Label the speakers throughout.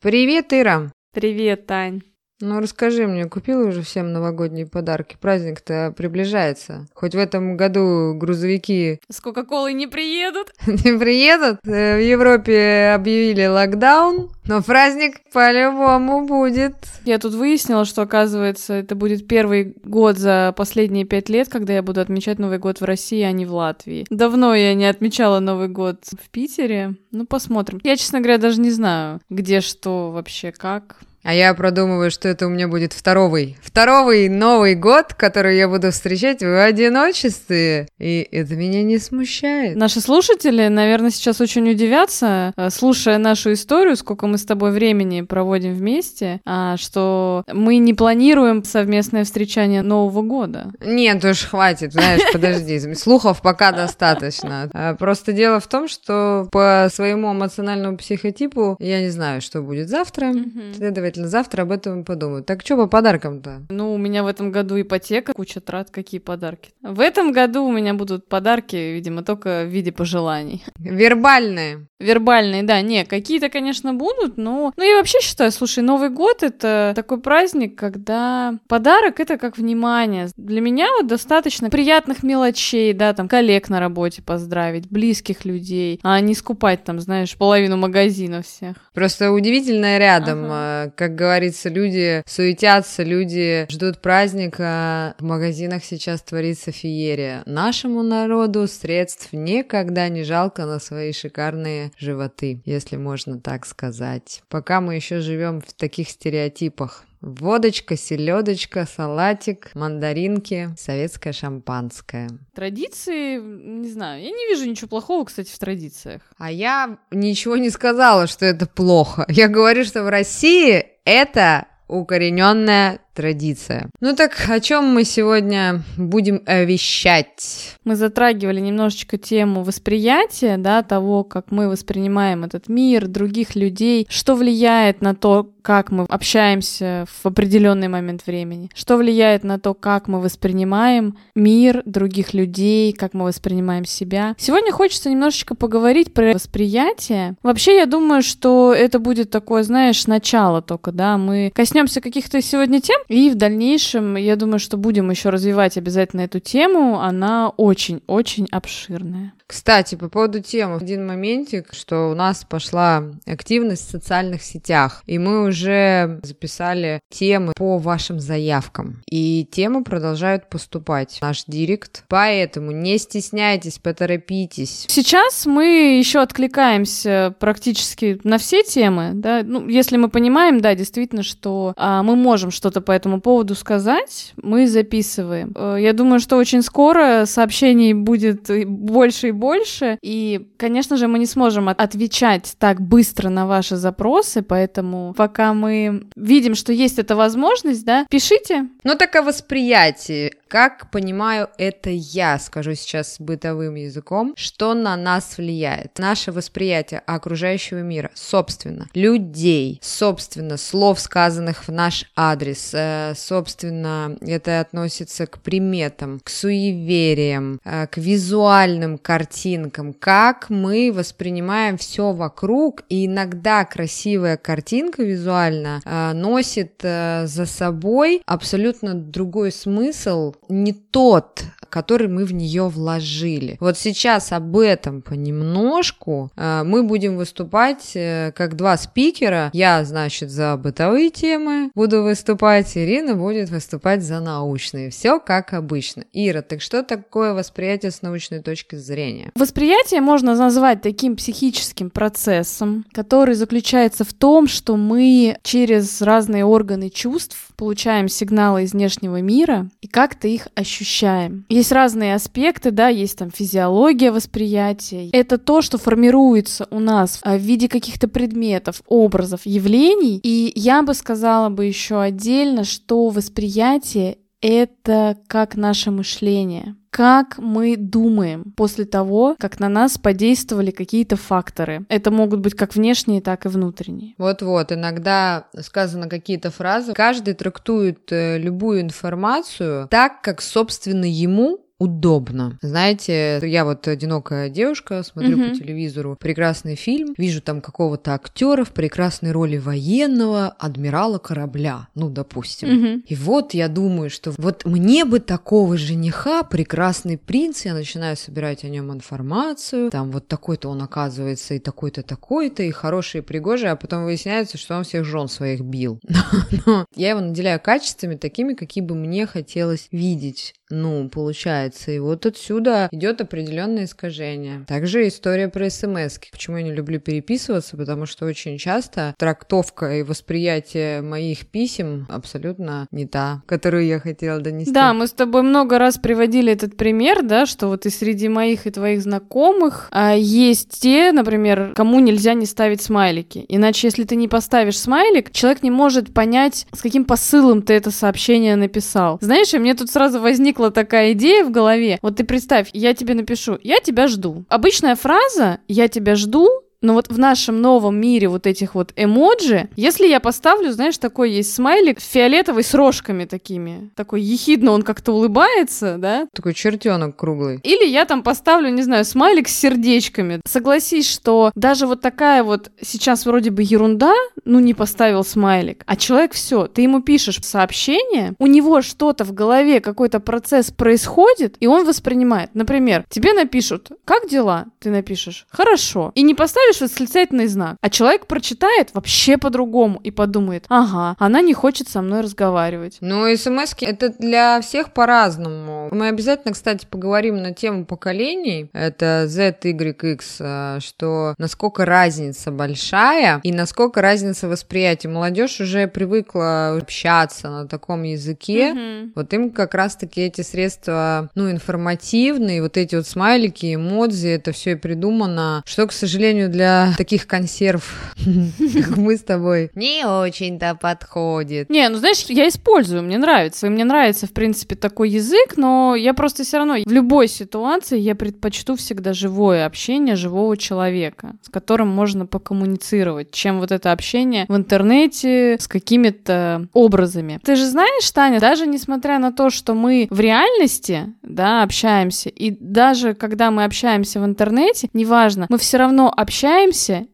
Speaker 1: Привет, Ира.
Speaker 2: Привет, Тань.
Speaker 1: Ну, расскажи мне, купила уже всем новогодние подарки? Праздник-то приближается. Хоть в этом году грузовики...
Speaker 2: С Кока-Колой не приедут?
Speaker 1: Не приедут? Э, в Европе объявили локдаун, но праздник по-любому будет.
Speaker 2: Я тут выяснила, что, оказывается, это будет первый год за последние пять лет, когда я буду отмечать Новый год в России, а не в Латвии. Давно я не отмечала Новый год в Питере. Ну, посмотрим. Я, честно говоря, даже не знаю, где что вообще, как.
Speaker 1: А я продумываю, что это у меня будет второй, второй Новый год, который я буду встречать в одиночестве. И это меня не смущает.
Speaker 2: Наши слушатели, наверное, сейчас очень удивятся, э, слушая нашу историю, сколько мы с тобой времени проводим вместе, а, что мы не планируем совместное встречание Нового года.
Speaker 1: Нет уж, хватит, знаешь, подожди, слухов пока достаточно. А, просто дело в том, что по своему эмоциональному психотипу я не знаю, что будет завтра. Следовательно, обязательно завтра об этом подумаю. Так что по подаркам-то?
Speaker 2: Ну, у меня в этом году ипотека, куча трат, какие подарки. В этом году у меня будут подарки, видимо, только в виде пожеланий.
Speaker 1: Вербальные.
Speaker 2: Вербальные, да, не, какие-то, конечно, будут, но... Ну, я вообще считаю, слушай, Новый год — это такой праздник, когда подарок — это как внимание. Для меня вот достаточно приятных мелочей, да, там, коллег на работе поздравить, близких людей, а не скупать там, знаешь, половину магазина всех.
Speaker 1: Просто удивительно рядом, ага. Как говорится, люди суетятся, люди ждут праздника, в магазинах сейчас творится феерия. Нашему народу средств никогда не жалко на свои шикарные животы, если можно так сказать. Пока мы еще живем в таких стереотипах. Водочка, селедочка, салатик, мандаринки, советское шампанское.
Speaker 2: Традиции, не знаю, я не вижу ничего плохого, кстати, в традициях.
Speaker 1: А я ничего не сказала, что это плохо. Я говорю, что в России это укорененная традиция. Ну так о чем мы сегодня будем вещать?
Speaker 2: Мы затрагивали немножечко тему восприятия, да, того, как мы воспринимаем этот мир, других людей, что влияет на то, как мы общаемся в определенный момент времени, что влияет на то, как мы воспринимаем мир, других людей, как мы воспринимаем себя. Сегодня хочется немножечко поговорить про восприятие. Вообще, я думаю, что это будет такое, знаешь, начало только, да, мы коснемся каких-то сегодня тем, и в дальнейшем, я думаю, что будем еще развивать обязательно эту тему. Она очень-очень обширная.
Speaker 1: Кстати, по поводу темы, один моментик, что у нас пошла активность в социальных сетях, и мы уже записали темы по вашим заявкам, и темы продолжают поступать. В наш директ, поэтому не стесняйтесь, поторопитесь.
Speaker 2: Сейчас мы еще откликаемся практически на все темы, да, ну, если мы понимаем, да, действительно, что а, мы можем что-то по этому поводу сказать, мы записываем. Э, я думаю, что очень скоро сообщений будет больше и больше. И, конечно же, мы не сможем отвечать так быстро на ваши запросы, поэтому пока мы видим, что есть эта возможность, да, пишите.
Speaker 1: Ну, так о восприятии. Как понимаю это я, скажу сейчас бытовым языком, что на нас влияет. Наше восприятие окружающего мира, собственно, людей, собственно, слов, сказанных в наш адрес, э, собственно, это относится к приметам, к суевериям, э, к визуальным картинкам, как мы воспринимаем все вокруг, и иногда красивая картинка визуально э, носит за собой абсолютно другой смысл, не тот, который мы в нее вложили. Вот сейчас об этом понемножку э, мы будем выступать э, как два спикера. Я, значит, за бытовые темы буду выступать, Ирина будет выступать за научные. Все как обычно. Ира, так что такое восприятие с научной точки зрения?
Speaker 2: Восприятие можно назвать таким психическим процессом, который заключается в том, что мы через разные органы чувств получаем сигналы из внешнего мира и как-то их ощущаем. Есть разные аспекты, да, есть там физиология восприятия. Это то, что формируется у нас а, в виде каких-то предметов, образов, явлений. И я бы сказала бы еще отдельно, что восприятие это как наше мышление как мы думаем после того, как на нас подействовали какие-то факторы. Это могут быть как внешние, так и внутренние.
Speaker 1: Вот-вот, иногда сказаны какие-то фразы. Каждый трактует э, любую информацию так, как, собственно, ему удобно. Знаете, я вот одинокая девушка, смотрю
Speaker 2: Мгм.
Speaker 1: по телевизору прекрасный фильм, вижу там какого-то актера в прекрасной роли военного адмирала корабля, ну, допустим.
Speaker 2: Мгм.
Speaker 1: И вот я думаю, что вот мне бы такого жениха, прекрасный принц, я начинаю собирать о нем информацию, там вот такой-то он оказывается и такой-то, такой-то, и хороший, и пригожий, а потом выясняется, что он всех жен своих бил. Но я его наделяю качествами такими, какие бы мне хотелось видеть. Ну, получается. И вот отсюда идет определенное искажение. Также история про смс. Почему я не люблю переписываться? Потому что очень часто трактовка и восприятие моих писем абсолютно не та, которую я хотела донести.
Speaker 2: Да, мы с тобой много раз приводили этот пример, да, что вот и среди моих и твоих знакомых а, есть те, например, кому нельзя не ставить смайлики. Иначе, если ты не поставишь смайлик, человек не может понять, с каким посылом ты это сообщение написал. Знаешь, и мне тут сразу возникла такая идея в голове. Вот ты представь, я тебе напишу, я тебя жду. Обычная фраза «я тебя жду» Но вот в нашем новом мире вот этих вот эмоджи, если я поставлю, знаешь, такой есть смайлик фиолетовый с рожками такими, такой ехидно он как-то улыбается, да,
Speaker 1: Такой чертенок круглый.
Speaker 2: или я там поставлю, не знаю, смайлик с сердечками. Согласись, что даже вот такая вот сейчас вроде бы ерунда, ну не поставил смайлик, а человек все, ты ему пишешь сообщение, у него что-то в голове, какой-то процесс происходит, и он воспринимает. Например, тебе напишут, как дела? Ты напишешь, хорошо. И не поставишь восклицательный знак. А человек прочитает вообще по-другому и подумает, ага, она не хочет со мной разговаривать.
Speaker 1: Ну, смс это для всех по-разному. Мы обязательно, кстати, поговорим на тему поколений. Это Z, Y, X, что насколько разница большая и насколько разница восприятия. Молодежь уже привыкла общаться на таком языке.
Speaker 2: Мгм.
Speaker 1: Вот им как раз-таки эти средства, ну, информативные, вот эти вот смайлики, эмодзи, это все и придумано, что, к сожалению, для таких консерв, как мы с тобой, не очень-то подходит.
Speaker 2: Не, ну знаешь, я использую, мне нравится. И мне нравится, в принципе, такой язык, но я просто все равно в любой ситуации я предпочту всегда живое общение живого человека, с которым можно покоммуницировать, чем вот это общение в интернете с какими-то образами. Ты же знаешь, Таня, даже несмотря на то, что мы в реальности, да, общаемся, и даже когда мы общаемся в интернете, неважно, мы все равно общаемся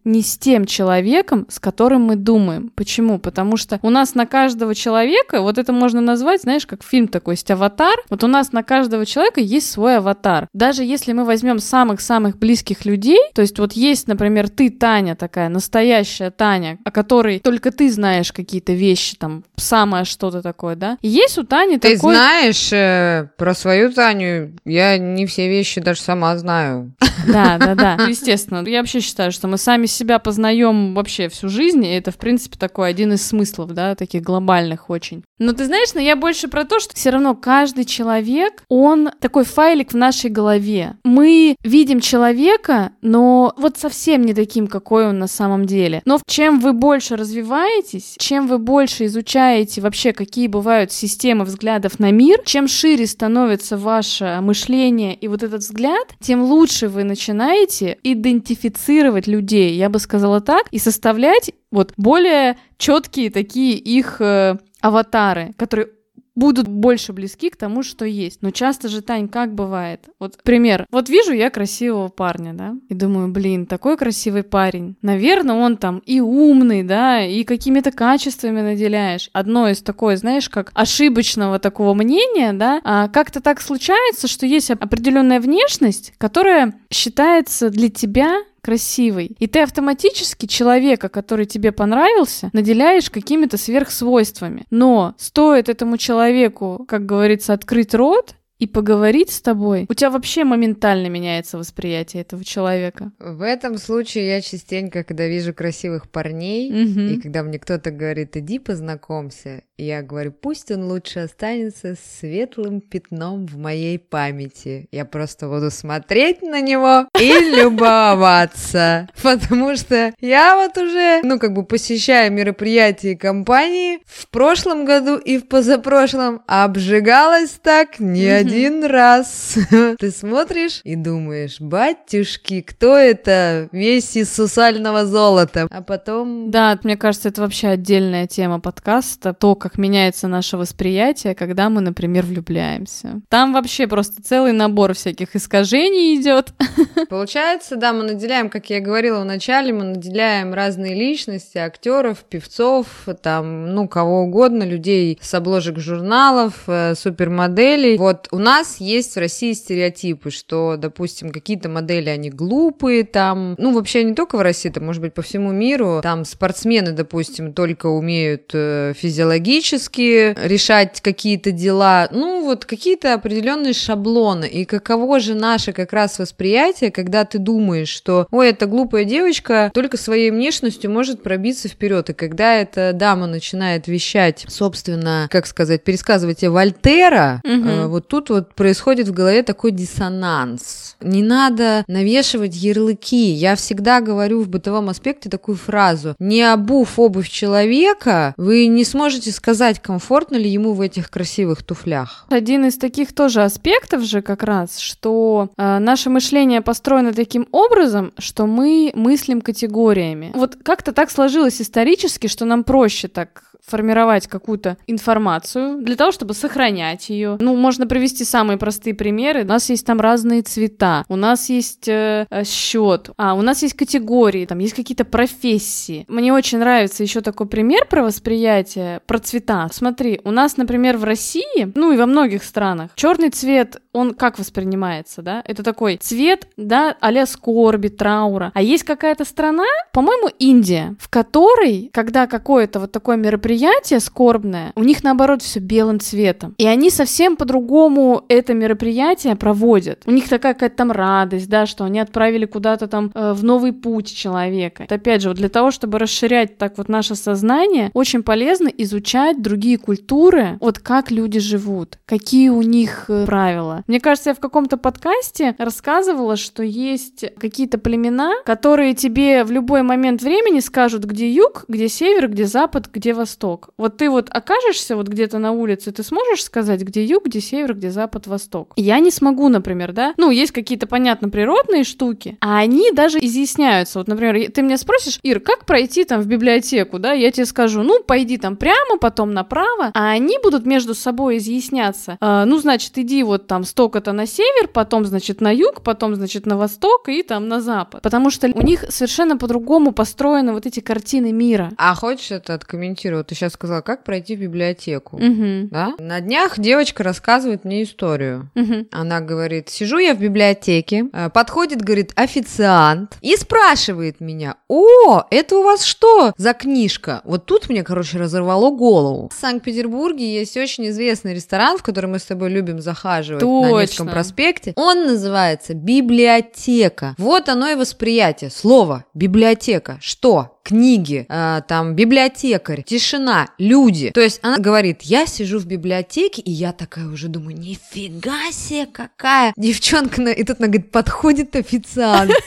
Speaker 2: не с тем человеком, с которым мы думаем. Почему? Потому что у нас на каждого человека, вот это можно назвать, знаешь, как фильм такой есть аватар. Вот у нас на каждого человека есть свой аватар. Даже если мы возьмем самых-самых близких людей, то есть вот есть, например, ты, Таня, такая настоящая Таня, о которой только ты знаешь какие-то вещи, там, самое что-то такое, да? И есть у Тани
Speaker 1: Ты
Speaker 2: такой...
Speaker 1: знаешь э, про свою Таню, я не все вещи даже сама знаю.
Speaker 2: Да, да, да. Ну, Естественно. Я вообще считаю, что мы сами себя познаем вообще всю жизнь, и это, в принципе, такой один из смыслов, да, таких глобальных очень. Но ты знаешь, но я больше про то, что все равно каждый человек, он такой файлик в нашей голове. Мы видим человека, но вот совсем не таким, какой он на самом деле. Но чем вы больше развиваетесь, чем вы больше изучаете вообще, какие бывают системы взглядов на мир, чем шире становится ваше мышление и вот этот взгляд, тем лучше вы начинаете идентифицировать людей, я бы сказала так, и составлять вот более четкие такие их э, аватары, которые будут больше близки к тому, что есть. Но часто же, Тань, как бывает? Вот пример. Вот вижу я красивого парня, да, и думаю, блин, такой красивый парень. Наверное, он там и умный, да, и какими-то качествами наделяешь. Одно из такое, знаешь, как ошибочного такого мнения, да, а как-то так случается, что есть определенная внешность, которая считается для тебя красивый. И ты автоматически человека, который тебе понравился, наделяешь какими-то сверхсвойствами. Но стоит этому человеку, как говорится, открыть рот, и поговорить с тобой, у тебя вообще моментально меняется восприятие этого человека.
Speaker 1: В этом случае я частенько, когда вижу красивых парней,
Speaker 2: Мгм.
Speaker 1: и когда мне кто-то говорит, иди познакомься, я говорю, пусть он лучше останется светлым пятном в моей памяти. Я просто буду смотреть на него и любоваться. Потому что я вот уже, ну, как бы посещая мероприятия и компании в прошлом году и в позапрошлом обжигалась так не
Speaker 2: Мгм.
Speaker 1: Один раз ты смотришь и думаешь, батюшки, кто это весь из сусального золота? А потом...
Speaker 2: Да, мне кажется, это вообще отдельная тема подкаста, то, как меняется наше восприятие, когда мы, например, влюбляемся. Там вообще просто целый набор всяких искажений идет.
Speaker 1: Получается, да, мы наделяем, как я говорила в начале, мы наделяем разные личности, актеров, певцов, там, ну, кого угодно, людей с обложек журналов, э, супермоделей. Вот у нас есть в России стереотипы, что, допустим, какие-то модели, они глупые, там, ну, вообще не только в России, это может быть по всему миру, там спортсмены, допустим, только умеют э, физиологически решать какие-то дела, ну, вот какие-то определенные шаблоны, и каково же наше как раз восприятие, когда ты думаешь, что, ой, эта глупая девочка только своей внешностью может пробиться вперед, и когда эта дама начинает вещать, собственно, как сказать, пересказывать тебе Вольтера, угу. э, вот тут вот происходит в голове такой диссонанс. Не надо навешивать ярлыки. Я всегда говорю в бытовом аспекте такую фразу. Не обув обувь человека, вы не сможете сказать, комфортно ли ему в этих красивых туфлях.
Speaker 2: Один из таких тоже аспектов же как раз, что э, наше мышление построено таким образом, что мы мыслим категориями. Вот как-то так сложилось исторически, что нам проще так формировать какую-то информацию для того, чтобы сохранять ее. Ну, можно привести самые простые примеры. У нас есть там разные цвета, у нас есть э, э счет, а у нас есть категории, там есть какие-то профессии. Мне очень нравится еще такой пример про восприятие, про цвета. Смотри, у нас, например, в России, ну и во многих странах, черный цвет, он как воспринимается, да? Это такой цвет, да, а скорби, траура. А есть какая-то страна, по-моему, Индия, в которой, когда какое-то вот такое мероприятие мероприятие скорбное, у них наоборот все белым цветом. И они совсем по-другому это мероприятие проводят. У них такая какая-то там радость, да, что они отправили куда-то там э, в новый путь человека. Это, опять же, вот для того, чтобы расширять так вот наше сознание, очень полезно изучать другие культуры, вот как люди живут, какие у них э, правила. Мне кажется, я в каком-то подкасте рассказывала, что есть какие-то племена, которые тебе в любой момент времени скажут, где юг, где север, где запад, где восток восток. Вот ты вот окажешься вот где-то на улице, ты сможешь сказать, где юг, где север, где запад, восток? Я не смогу, например, да? Ну, есть какие-то, понятно, природные штуки, а они даже изъясняются. Вот, например, ты меня спросишь, Ир, как пройти там в библиотеку, да? Я тебе скажу, ну, пойди там прямо, потом направо, а они будут между собой изъясняться. А, ну, значит, иди вот там столько-то на север, потом, значит, на юг, потом, значит, на восток и там на запад. Потому что у них совершенно по-другому построены вот эти картины мира.
Speaker 1: А хочешь это откомментировать? Ты сейчас сказала, как пройти в библиотеку, угу. да? На днях девочка рассказывает мне историю. Угу. Она говорит, сижу я в библиотеке, э, подходит, говорит, официант и спрашивает меня, о, это у вас что за книжка? Вот тут мне, короче, разорвало голову. В Санкт-Петербурге есть очень известный ресторан, в который мы с тобой любим захаживать Точно. на Невском проспекте. Он называется библиотека. Вот оно и восприятие. Слово библиотека. Что? книги, э, там, библиотекарь, тишина, люди. То есть она говорит, я сижу в библиотеке, и я такая уже думаю, нифига себе, какая девчонка. И тут она говорит, подходит официант.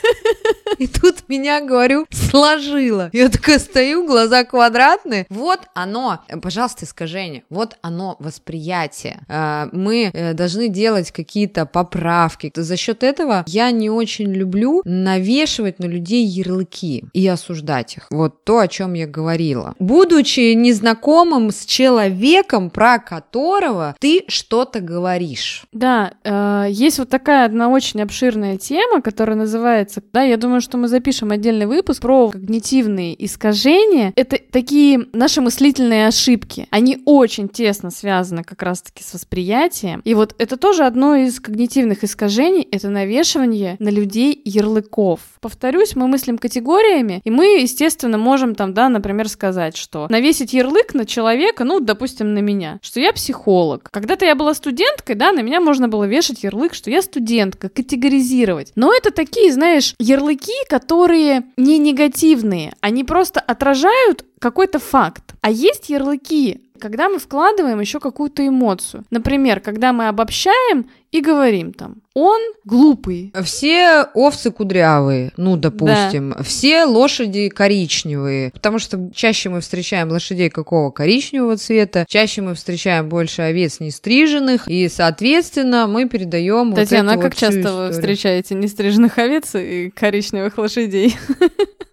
Speaker 1: И тут меня, говорю, сложила. Я такая стою, глаза квадратные. Вот оно, пожалуйста, искажение. Вот оно восприятие. Э, мы э, должны делать какие-то поправки. За счет этого я не очень люблю навешивать на людей ярлыки и осуждать их. Вот то, о чем я говорила. Будучи незнакомым с человеком, про которого ты что-то говоришь.
Speaker 2: Да, э, есть вот такая одна очень обширная тема, которая называется, да, я думаю, что мы запишем отдельный выпуск про когнитивные искажения. Это такие наши мыслительные ошибки. Они очень тесно связаны как раз-таки с восприятием. И вот это тоже одно из когнитивных искажений, это навешивание на людей ярлыков. Повторюсь, мы мыслим категориями, и мы, естественно, можем там, да, например, сказать, что навесить ярлык на человека, ну, допустим, на меня, что я психолог. Когда-то я была студенткой, да, на меня можно было вешать ярлык, что я студентка, категоризировать. Но это такие, знаешь, ярлыки, которые не негативные, они просто отражают какой-то факт. А есть ярлыки, когда мы вкладываем еще какую-то эмоцию. Например, когда мы обобщаем и говорим там, он глупый.
Speaker 1: Все овцы кудрявые, ну, допустим. Да. Все лошади коричневые. Потому что чаще мы встречаем лошадей какого коричневого цвета, чаще мы встречаем больше овец нестриженных, и, соответственно, мы передаем
Speaker 2: Татьяна,
Speaker 1: вот
Speaker 2: а как
Speaker 1: вот
Speaker 2: часто вы встречаете нестриженных овец и коричневых лошадей?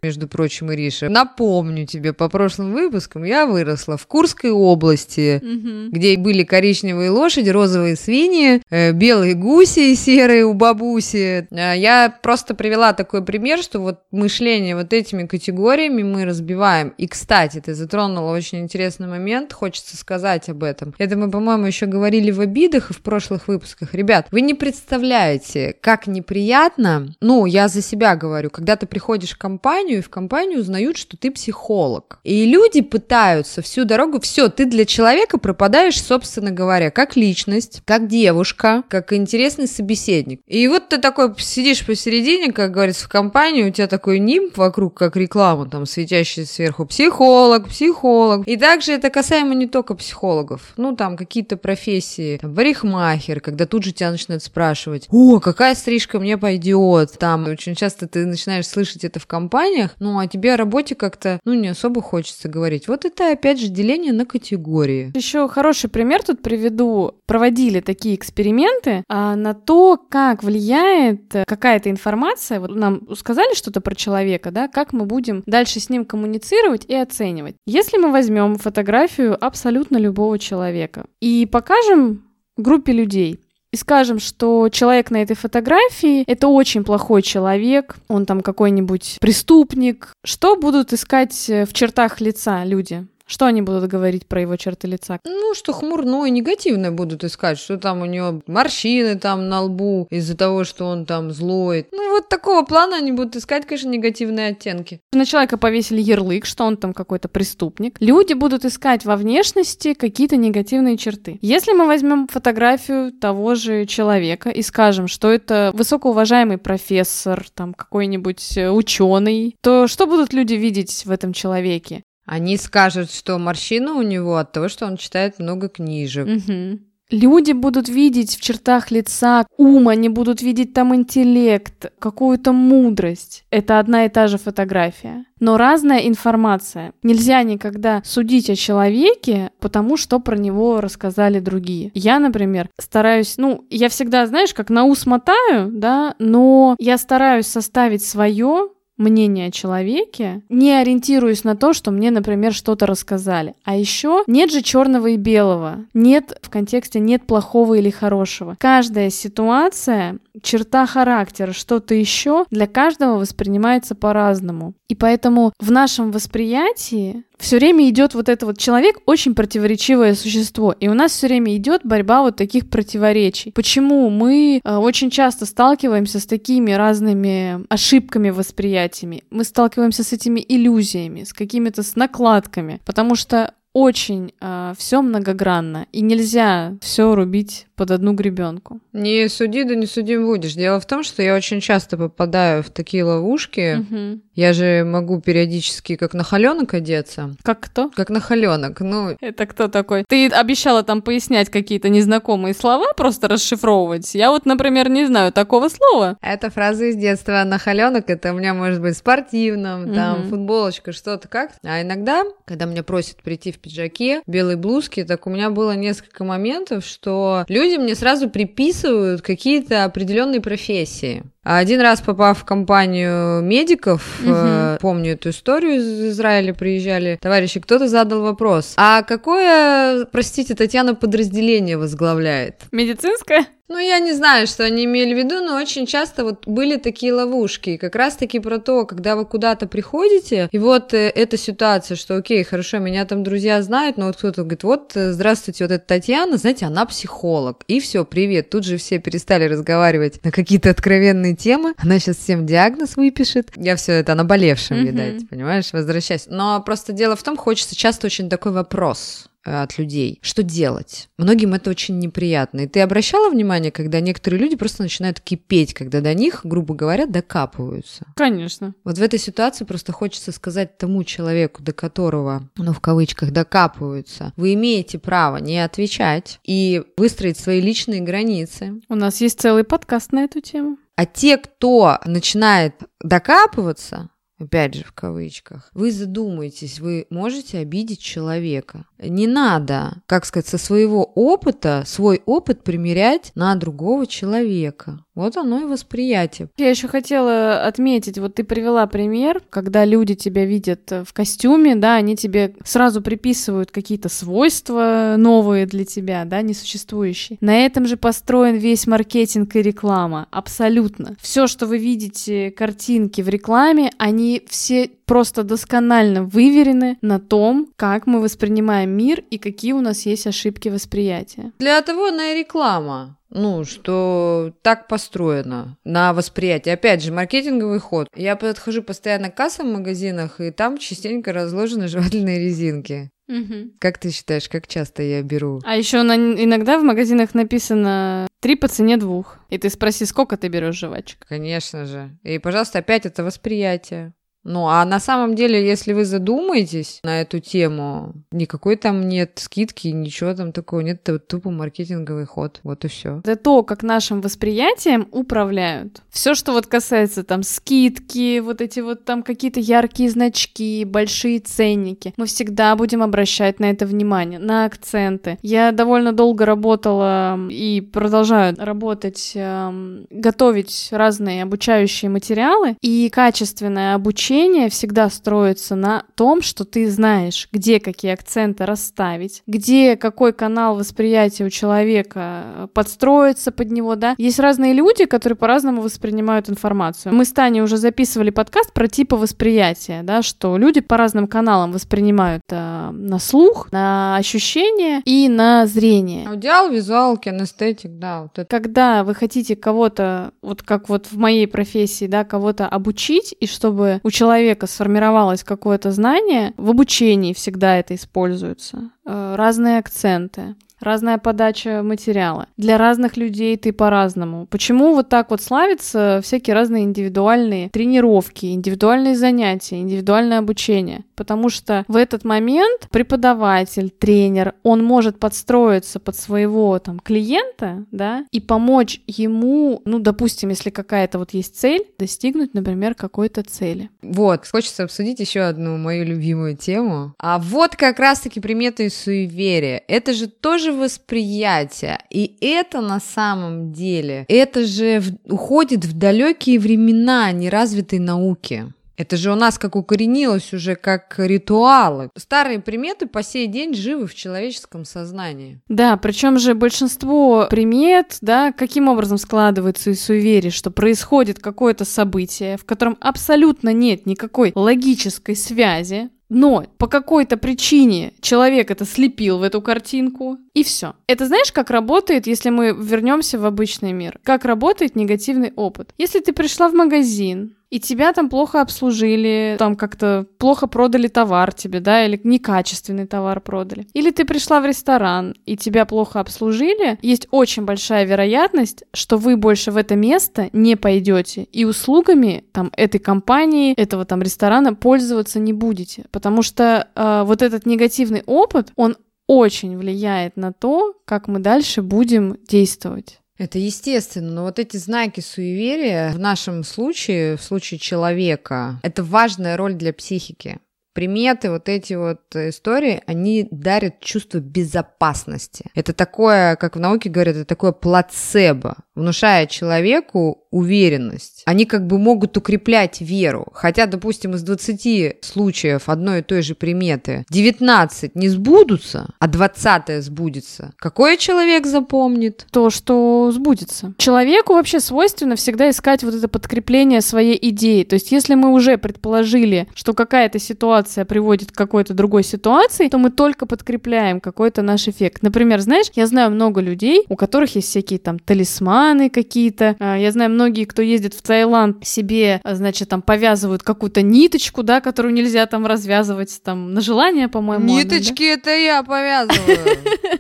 Speaker 1: между прочим, Ириша. Напомню тебе, по прошлым выпускам я выросла в Курской области, угу. где были коричневые лошади, розовые свиньи, э, белые гуси серые у бабуси. Э, я просто привела такой пример, что вот мышление вот этими категориями мы разбиваем. И, кстати, ты затронула очень интересный момент, хочется сказать об этом. Это мы, по-моему, еще говорили в обидах и в прошлых выпусках. Ребят, вы не представляете, как неприятно, ну, я за себя говорю, когда ты приходишь в компанию, компанию, и в компанию узнают, что ты психолог. И люди пытаются всю дорогу, все, ты для человека пропадаешь, собственно говоря, как личность, как девушка, как интересный собеседник. И вот ты такой сидишь посередине, как говорится, в компании, у тебя такой нимб вокруг, как реклама, там, светящийся сверху, психолог, психолог. И также это касаемо не только психологов, ну, там, какие-то профессии, там, барихмахер, когда тут же тебя начинают спрашивать, о, какая стрижка мне пойдет, там, очень часто ты начинаешь слышать это в компаниях, ну, а тебе о работе как-то, ну, не особо хочется говорить. Вот это, опять же, деление на категории.
Speaker 2: Еще хороший пример тут приведу. Проводили такие эксперименты а, на то, как влияет какая-то информация. Вот нам сказали что-то про человека, да, как мы будем дальше с ним коммуницировать и оценивать. Если мы возьмем фотографию абсолютно любого человека и покажем группе людей, и скажем, что человек на этой фотографии — это очень плохой человек, он там какой-нибудь преступник, что будут искать в чертах лица люди? Что они будут говорить про его черты лица?
Speaker 1: Ну, что хмурное, негативное будут искать, что там у него морщины там на лбу из-за того, что он там злой. Ну, вот такого плана они будут искать, конечно, негативные оттенки.
Speaker 2: На человека повесили ярлык, что он там какой-то преступник. Люди будут искать во внешности какие-то негативные черты. Если мы возьмем фотографию того же человека и скажем, что это высокоуважаемый профессор, там какой-нибудь ученый, то что будут люди видеть в этом человеке?
Speaker 1: Они скажут, что морщина у него от того, что он читает много книжек.
Speaker 2: Угу. Люди будут видеть в чертах лица ум, они будут видеть там интеллект, какую-то мудрость. Это одна и та же фотография. Но разная информация. Нельзя никогда судить о человеке, потому что про него рассказали другие. Я, например, стараюсь, ну, я всегда, знаешь, как на ус мотаю, да, но я стараюсь составить свое мнение о человеке, не ориентируясь на то, что мне, например, что-то рассказали. А еще нет же черного и белого. Нет в контексте нет плохого или хорошего. Каждая ситуация, черта характера, что-то еще для каждого воспринимается по-разному. И поэтому в нашем восприятии все время идет вот это вот человек очень противоречивое существо, и у нас все время идет борьба вот таких противоречий. Почему мы э, очень часто сталкиваемся с такими разными ошибками восприятиями? Мы сталкиваемся с этими иллюзиями, с какими-то с накладками, потому что очень э, все многогранно, и нельзя все рубить под одну гребенку.
Speaker 1: Не суди, да не судим будешь. Дело в том, что я очень часто попадаю в такие ловушки. Угу. Я же могу периодически как на холенок одеться.
Speaker 2: Как кто?
Speaker 1: Как на холенок. Ну.
Speaker 2: Это кто такой? Ты обещала там пояснять какие-то незнакомые слова, просто расшифровывать. Я вот, например, не знаю такого слова.
Speaker 1: Это фраза из детства. На холенок это у меня может быть спортивным, угу. там футболочка, что-то как. А иногда, когда меня просят прийти в пиджаке, белой блузке, так у меня было несколько моментов, что люди мне сразу приписывают какие-то определенные профессии. Один раз попав в компанию медиков, угу. э, помню эту историю из Израиля, приезжали товарищи, кто-то задал вопрос, а какое, простите, Татьяна, подразделение возглавляет?
Speaker 2: Медицинское?
Speaker 1: Ну, я не знаю, что они имели в виду, но очень часто вот были такие ловушки. как раз-таки про то, когда вы куда-то приходите, и вот э, эта ситуация, что окей, хорошо, меня там друзья знают, но вот кто-то говорит, вот, э, здравствуйте, вот эта Татьяна, знаете, она психолог. И все, привет. Тут же все перестали разговаривать на какие-то откровенные темы. Она сейчас всем диагноз выпишет. Я все это наболевшим, mm-hmm. видать, понимаешь, возвращаюсь. Но просто дело в том, хочется часто очень такой вопрос э, от людей. Что делать? Многим это очень неприятно. И ты обращала внимание, когда некоторые люди просто начинают кипеть, когда до них, грубо говоря, докапываются?
Speaker 2: Конечно.
Speaker 1: Вот в этой ситуации просто хочется сказать тому человеку, до которого, ну, в кавычках, докапываются, вы имеете право не отвечать и выстроить свои личные границы.
Speaker 2: У нас есть целый подкаст на эту тему.
Speaker 1: А те, кто начинает докапываться, опять же в кавычках, вы задумаетесь, вы можете обидеть человека. Не надо, как сказать, со своего опыта, свой опыт примерять на другого человека. Вот оно и восприятие.
Speaker 2: Я еще хотела отметить, вот ты привела пример, когда люди тебя видят в костюме, да, они тебе сразу приписывают какие-то свойства новые для тебя, да, несуществующие. На этом же построен весь маркетинг и реклама, абсолютно. Все, что вы видите, картинки в рекламе, они все просто досконально выверены на том, как мы воспринимаем мир и какие у нас есть ошибки восприятия.
Speaker 1: Для того она и реклама ну, что так построено на восприятие. Опять же, маркетинговый ход. Я подхожу постоянно к кассам в магазинах, и там частенько разложены жевательные резинки.
Speaker 2: Угу.
Speaker 1: Как ты считаешь, как часто я беру?
Speaker 2: А еще на, иногда в магазинах написано три по цене двух. И ты спроси, сколько ты берешь жвачек.
Speaker 1: Конечно же. И, пожалуйста, опять это восприятие. Ну, а на самом деле, если вы задумаетесь на эту тему, никакой там нет скидки, ничего там такого нет, это тупо маркетинговый ход, вот и все.
Speaker 2: Это то, как нашим восприятием управляют. Все, что вот касается там скидки, вот эти вот там какие-то яркие значки, большие ценники, мы всегда будем обращать на это внимание, на акценты. Я довольно долго работала и продолжаю работать, эм, готовить разные обучающие материалы, и качественное обучение обучение всегда строится на том, что ты знаешь, где какие акценты расставить, где какой канал восприятия у человека э, подстроиться под него, да. Есть разные люди, которые по-разному воспринимают информацию. Мы с Таней уже записывали подкаст про типы восприятия, да, что люди по разным каналам воспринимают э, на слух, на ощущение и на зрение.
Speaker 1: Аудиал, визуал, кинестетик, да. Вот это.
Speaker 2: Когда вы хотите кого-то, вот как вот в моей профессии, да, кого-то обучить, и чтобы у человека человека сформировалось какое-то знание, в обучении всегда это используется. Э, разные акценты разная подача материала. Для разных людей ты по-разному. Почему вот так вот славятся всякие разные индивидуальные тренировки, индивидуальные занятия, индивидуальное обучение? Потому что в этот момент преподаватель, тренер, он может подстроиться под своего там клиента, да, и помочь ему, ну, допустим, если какая-то вот есть цель, достигнуть, например, какой-то цели.
Speaker 1: Вот, хочется обсудить еще одну мою любимую тему. А вот как раз-таки приметы суеверия. Это же тоже восприятие. И это на самом деле, это же уходит в далекие времена неразвитой науки. Это же у нас как укоренилось уже как ритуалы. Старые приметы по сей день живы в человеческом сознании.
Speaker 2: Да, причем же большинство примет, да, каким образом складывается из суеверий, что происходит какое-то событие, в котором абсолютно нет никакой логической связи, но по какой-то причине человек это слепил в эту картинку, и все. Это знаешь, как работает, если мы вернемся в обычный мир? Как работает негативный опыт? Если ты пришла в магазин, и тебя там плохо обслужили, там как-то плохо продали товар тебе, да, или некачественный товар продали. Или ты пришла в ресторан, и тебя плохо обслужили, есть очень большая вероятность, что вы больше в это место не пойдете, и услугами там этой компании, этого там ресторана пользоваться не будете, потому что э, вот этот негативный опыт, он очень влияет на то, как мы дальше будем действовать.
Speaker 1: Это естественно, но вот эти знаки суеверия в нашем случае, в случае человека, это важная роль для психики. Приметы, вот эти вот истории, они дарят чувство безопасности. Это такое, как в науке говорят, это такое плацебо, внушая человеку уверенность. Они как бы могут укреплять веру. Хотя, допустим, из 20 случаев одной и той же приметы 19 не сбудутся, а 20 сбудется. Какой человек запомнит?
Speaker 2: То, что сбудется. Человеку вообще свойственно всегда искать вот это подкрепление своей идеи. То есть, если мы уже предположили, что какая-то ситуация ситуация приводит к какой-то другой ситуации, то мы только подкрепляем какой-то наш эффект. Например, знаешь, я знаю много людей, у которых есть всякие там талисманы какие-то. А, я знаю многие, кто ездит в Таиланд, себе, а, значит, там повязывают какую-то ниточку, да, которую нельзя там развязывать, там, на желание, по-моему.
Speaker 1: Ниточки это я повязываю.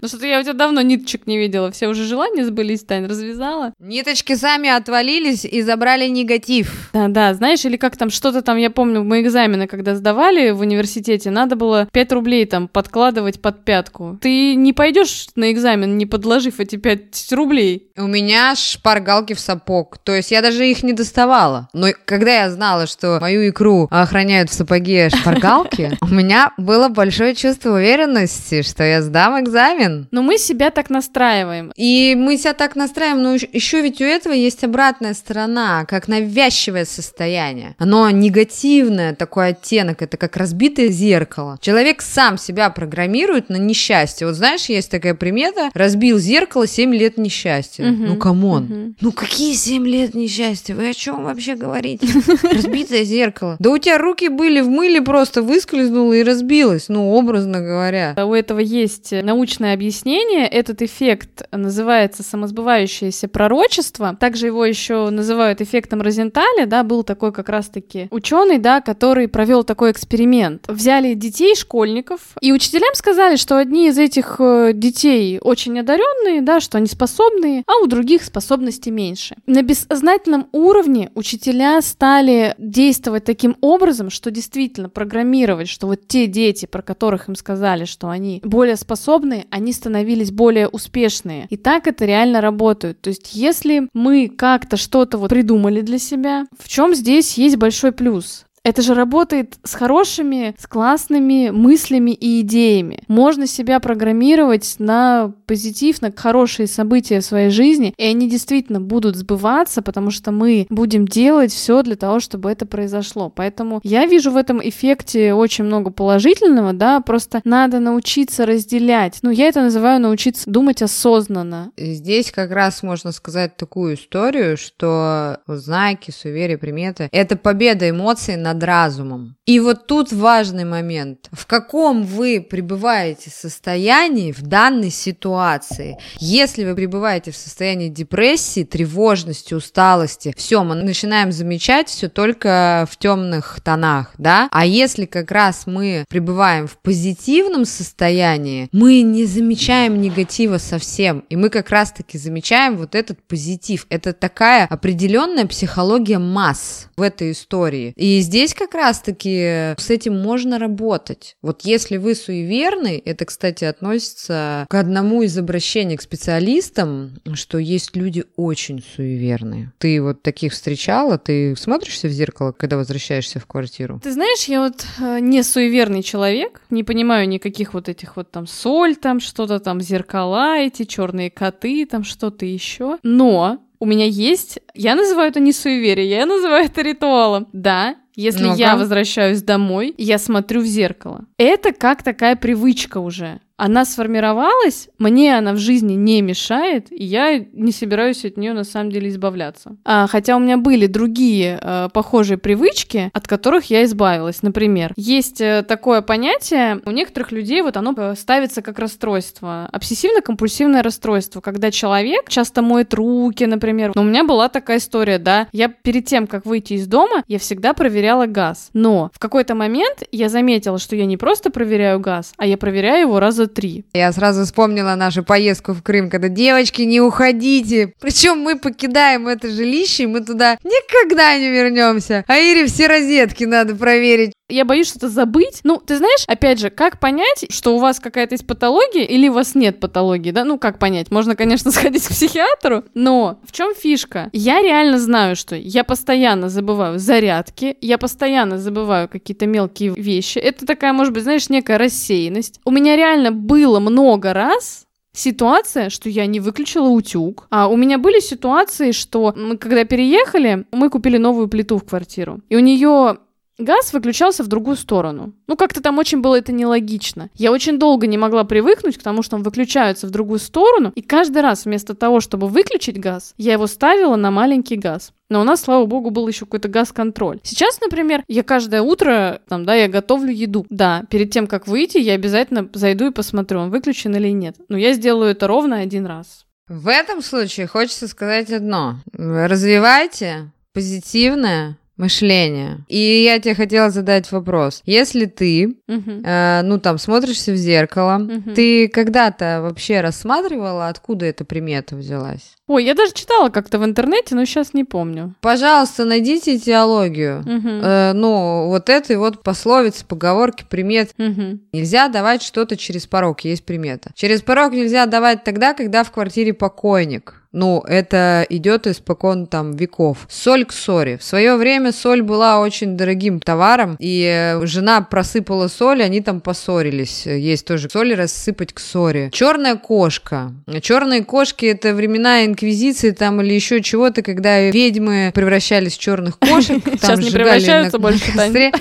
Speaker 2: Ну что-то я у тебя давно ниточек не видела. Все уже желания сбылись, Тань, развязала.
Speaker 1: Ниточки сами отвалились и забрали негатив.
Speaker 2: Да-да, знаешь, или как там что-то там, я помню, мы экзамены, когда сдавали в университете, надо было 5 рублей там подкладывать под пятку. Ты не пойдешь на экзамен, не подложив эти 5 рублей.
Speaker 1: У меня шпаргалки в сапог, то есть я даже их не доставала. Но когда я знала, что мою икру охраняют в сапоге шпаргалки, у меня было большое чувство уверенности, что я сдам экзамен.
Speaker 2: Но мы себя так настраиваем.
Speaker 1: И мы себя так настраиваем, но еще ведь у этого есть обратная сторона, как навязчивое состояние. Оно негативное, такой оттенок, это как разбитое зеркало. Человек сам себя программирует на несчастье. Вот знаешь, есть такая примета, разбил зеркало 7 лет несчастья. Угу, ну, come on. Угу. Ну, какие 7 лет несчастья? Вы о чем вообще говорите? Разбитое зеркало. Да у тебя руки были в мыле, просто выскользнуло и разбилось, ну, образно говоря.
Speaker 2: У этого есть научное объяснение. Этот эффект называется самосбывающееся пророчество. Также его еще называют эффектом Розенталя, да, был такой как раз-таки ученый, да, который провел такой эксперимент. Взяли детей, школьников, и учителям сказали, что одни из этих э, детей очень одаренные, да, что они способные, а у других способностей меньше. На бессознательном уровне учителя стали действовать таким образом, что действительно программировать, что вот те дети, про которых им сказали, что они более способные, они становились более успешные. И так это реально работает. То есть если мы как-то что-то вот придумали для себя, в чем здесь есть большой плюс? Это же работает с хорошими, с классными мыслями и идеями. Можно себя программировать на позитив, на хорошие события в своей жизни, и они действительно будут сбываться, потому что мы будем делать все для того, чтобы это произошло. Поэтому я вижу в этом эффекте очень много положительного, да, просто надо научиться разделять. Ну, я это называю научиться думать осознанно.
Speaker 1: Здесь как раз можно сказать такую историю, что знаки, суеверия, приметы — это победа эмоций над над разумом. И вот тут важный момент. В каком вы пребываете состоянии в данной ситуации? Если вы пребываете в состоянии депрессии, тревожности, усталости, все, мы начинаем замечать все только в темных тонах, да? А если как раз мы пребываем в позитивном состоянии, мы не замечаем негатива совсем, и мы как раз-таки замечаем вот этот позитив. Это такая определенная психология масс в этой истории. И здесь здесь как раз-таки с этим можно работать. Вот если вы суеверный, это, кстати, относится к одному из обращений к специалистам, что есть люди очень суеверные. Ты вот таких встречала? Ты смотришься в зеркало, когда возвращаешься в квартиру?
Speaker 2: Ты знаешь, я вот э, не суеверный человек, не понимаю никаких вот этих вот там соль, там что-то там, зеркала эти, черные коты, там что-то еще. Но у меня есть, я называю это не суеверие, я называю это ритуалом. Да, если ну я возвращаюсь домой, я смотрю в зеркало. Это как такая привычка уже она сформировалась, мне она в жизни не мешает, и я не собираюсь от нее на самом деле избавляться. А, хотя у меня были другие э, похожие привычки, от которых я избавилась. Например, есть э, такое понятие, у некоторых людей вот оно э, ставится как расстройство, обсессивно-компульсивное расстройство, когда человек часто моет руки, например. Но у меня была такая история, да, я перед тем, как выйти из дома, я всегда проверяла газ. Но в какой-то момент я заметила, что я не просто проверяю газ, а я проверяю его раза раза три.
Speaker 1: Я сразу вспомнила нашу поездку в Крым, когда девочки, не уходите. Причем мы покидаем это жилище, и мы туда никогда не вернемся. А Ире все розетки надо проверить.
Speaker 2: Я боюсь что-то забыть. Ну, ты знаешь, опять же, как понять, что у вас какая-то есть патология или у вас нет патологии, да? Ну, как понять? Можно, конечно, сходить к психиатру, но в чем фишка? Я реально знаю, что я постоянно забываю зарядки, я постоянно забываю какие-то мелкие вещи. Это такая, может быть, знаешь, некая рассеянность. У меня реально было много раз, ситуация, что я не выключила утюг. А у меня были ситуации, что мы когда переехали, мы купили новую плиту в квартиру. И у нее газ выключался в другую сторону. Ну, как-то там очень было это нелогично. Я очень долго не могла привыкнуть к тому, что он выключается в другую сторону, и каждый раз вместо того, чтобы выключить газ, я его ставила на маленький газ. Но у нас, слава богу, был еще какой-то газ-контроль. Сейчас, например, я каждое утро, там, да, я готовлю еду. Да, перед тем, как выйти, я обязательно зайду и посмотрю, он выключен или нет. Но я сделаю это ровно один раз.
Speaker 1: В этом случае хочется сказать одно. Развивайте позитивное мышление. И я тебе хотела задать вопрос. Если ты,
Speaker 2: Мгм.
Speaker 1: э, ну там, смотришься в зеркало,
Speaker 2: Мгм.
Speaker 1: ты когда-то вообще рассматривала, откуда эта примета взялась?
Speaker 2: Ой, я даже читала как-то в интернете, но сейчас не помню.
Speaker 1: Пожалуйста, найдите теологию.
Speaker 2: Мгм.
Speaker 1: Э, ну, вот этой вот пословицы, поговорки, примет.
Speaker 2: Мгм.
Speaker 1: Нельзя давать что-то через порог, есть примета. Через порог нельзя давать тогда, когда в квартире покойник. Ну, это идет испокон там веков. Соль к ссоре. В свое время соль была очень дорогим товаром, и э, жена просыпала соль, они там поссорились. Есть тоже соль рассыпать к ссоре. Черная кошка. Черные кошки это времена инквизиции там или еще чего-то, когда ведьмы превращались в черных кошек.
Speaker 2: Сейчас не превращаются больше.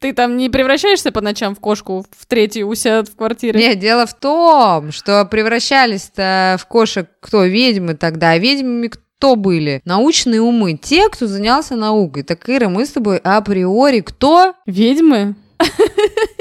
Speaker 2: Ты там не превращаешься по ночам в кошку в третью у себя в квартире?
Speaker 1: Нет, дело в том, что превращались-то в кошек кто? Ведьмы тогда. А ведьмами кто были? Научные умы. Те, кто занялся наукой. Так, Ира, мы с тобой априори кто?
Speaker 2: Ведьмы?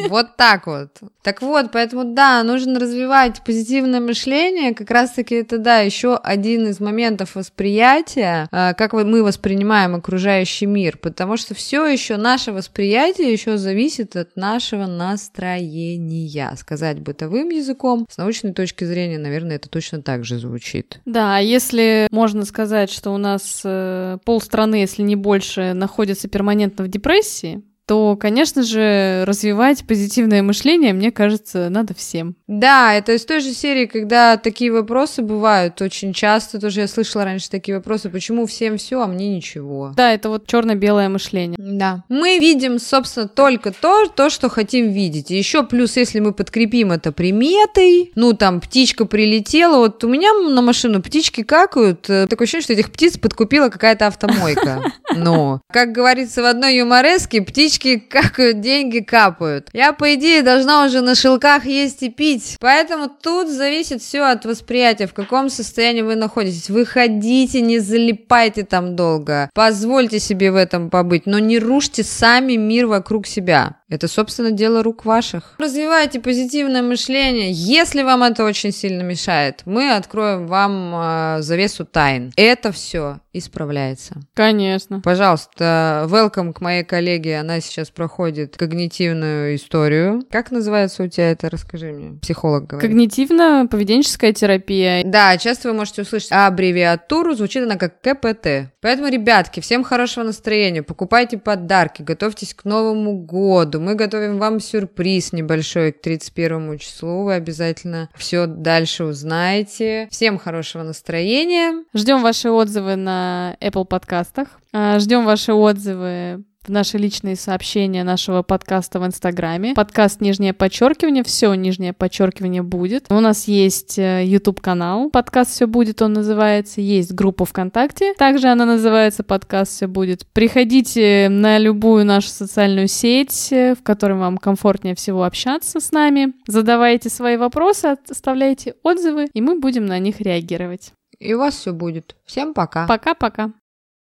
Speaker 1: Вот так вот. Так вот, поэтому да, нужно развивать позитивное мышление. Как раз-таки это, да, еще один из моментов восприятия, э, как мы воспринимаем окружающий мир. Потому что все еще наше восприятие еще зависит от нашего настроения. Сказать бытовым языком, с научной точки зрения, наверное, это точно так же звучит.
Speaker 2: Да, если можно сказать, что у нас э, полстраны, если не больше, находятся перманентно в депрессии, то, конечно же, развивать позитивное мышление, мне кажется, надо всем.
Speaker 1: Да, это из той же серии, когда такие вопросы бывают очень часто. Тоже я слышала раньше такие вопросы, почему всем все, а мне ничего.
Speaker 2: Да, это вот черно-белое мышление.
Speaker 1: Да. Мы видим, собственно, только то, то, что хотим видеть. И еще плюс, если мы подкрепим это приметой, ну, там, птичка прилетела, вот у меня на машину птички какают, э, такое ощущение, что этих птиц подкупила какая-то автомойка. Ну, как говорится в одной юмореске, птички какают, деньги капают. Я, по идее, должна уже на шелках есть и пить. Поэтому тут зависит все от восприятия, в каком состоянии вы находитесь. Выходите, не залипайте там долго. Позвольте себе в этом побыть, но не рушьте сами мир вокруг себя. Это, собственно, дело рук ваших. Развивайте позитивное мышление. Если вам это очень сильно мешает, мы откроем вам э, завесу тайн. Это все исправляется.
Speaker 2: Конечно.
Speaker 1: Пожалуйста, welcome к моей коллеге. Она сейчас проходит когнитивную историю. Как называется у тебя это? Расскажи мне. Психолог говорит.
Speaker 2: Когнитивно-поведенческая терапия.
Speaker 1: Да, часто вы можете услышать аббревиатуру, звучит она как КПТ. Поэтому, ребятки, всем хорошего настроения, покупайте подарки, готовьтесь к Новому году. Мы готовим вам сюрприз небольшой к 31 числу. Вы обязательно все дальше узнаете. Всем хорошего настроения.
Speaker 2: Ждем ваши отзывы на Apple подкастах. А, Ждем ваши отзывы в наши личные сообщения нашего подкаста в Инстаграме. Подкаст «Нижнее подчеркивание», все «Нижнее подчеркивание» будет. У нас есть YouTube-канал, подкаст «Все будет», он называется. Есть группа ВКонтакте, также она называется «Подкаст все будет». Приходите на любую нашу социальную сеть, э, в которой вам комфортнее всего общаться с нами. Задавайте свои вопросы, оставляйте отзывы, и мы будем на них реагировать.
Speaker 1: И у вас все будет. Всем пока.
Speaker 2: Пока-пока.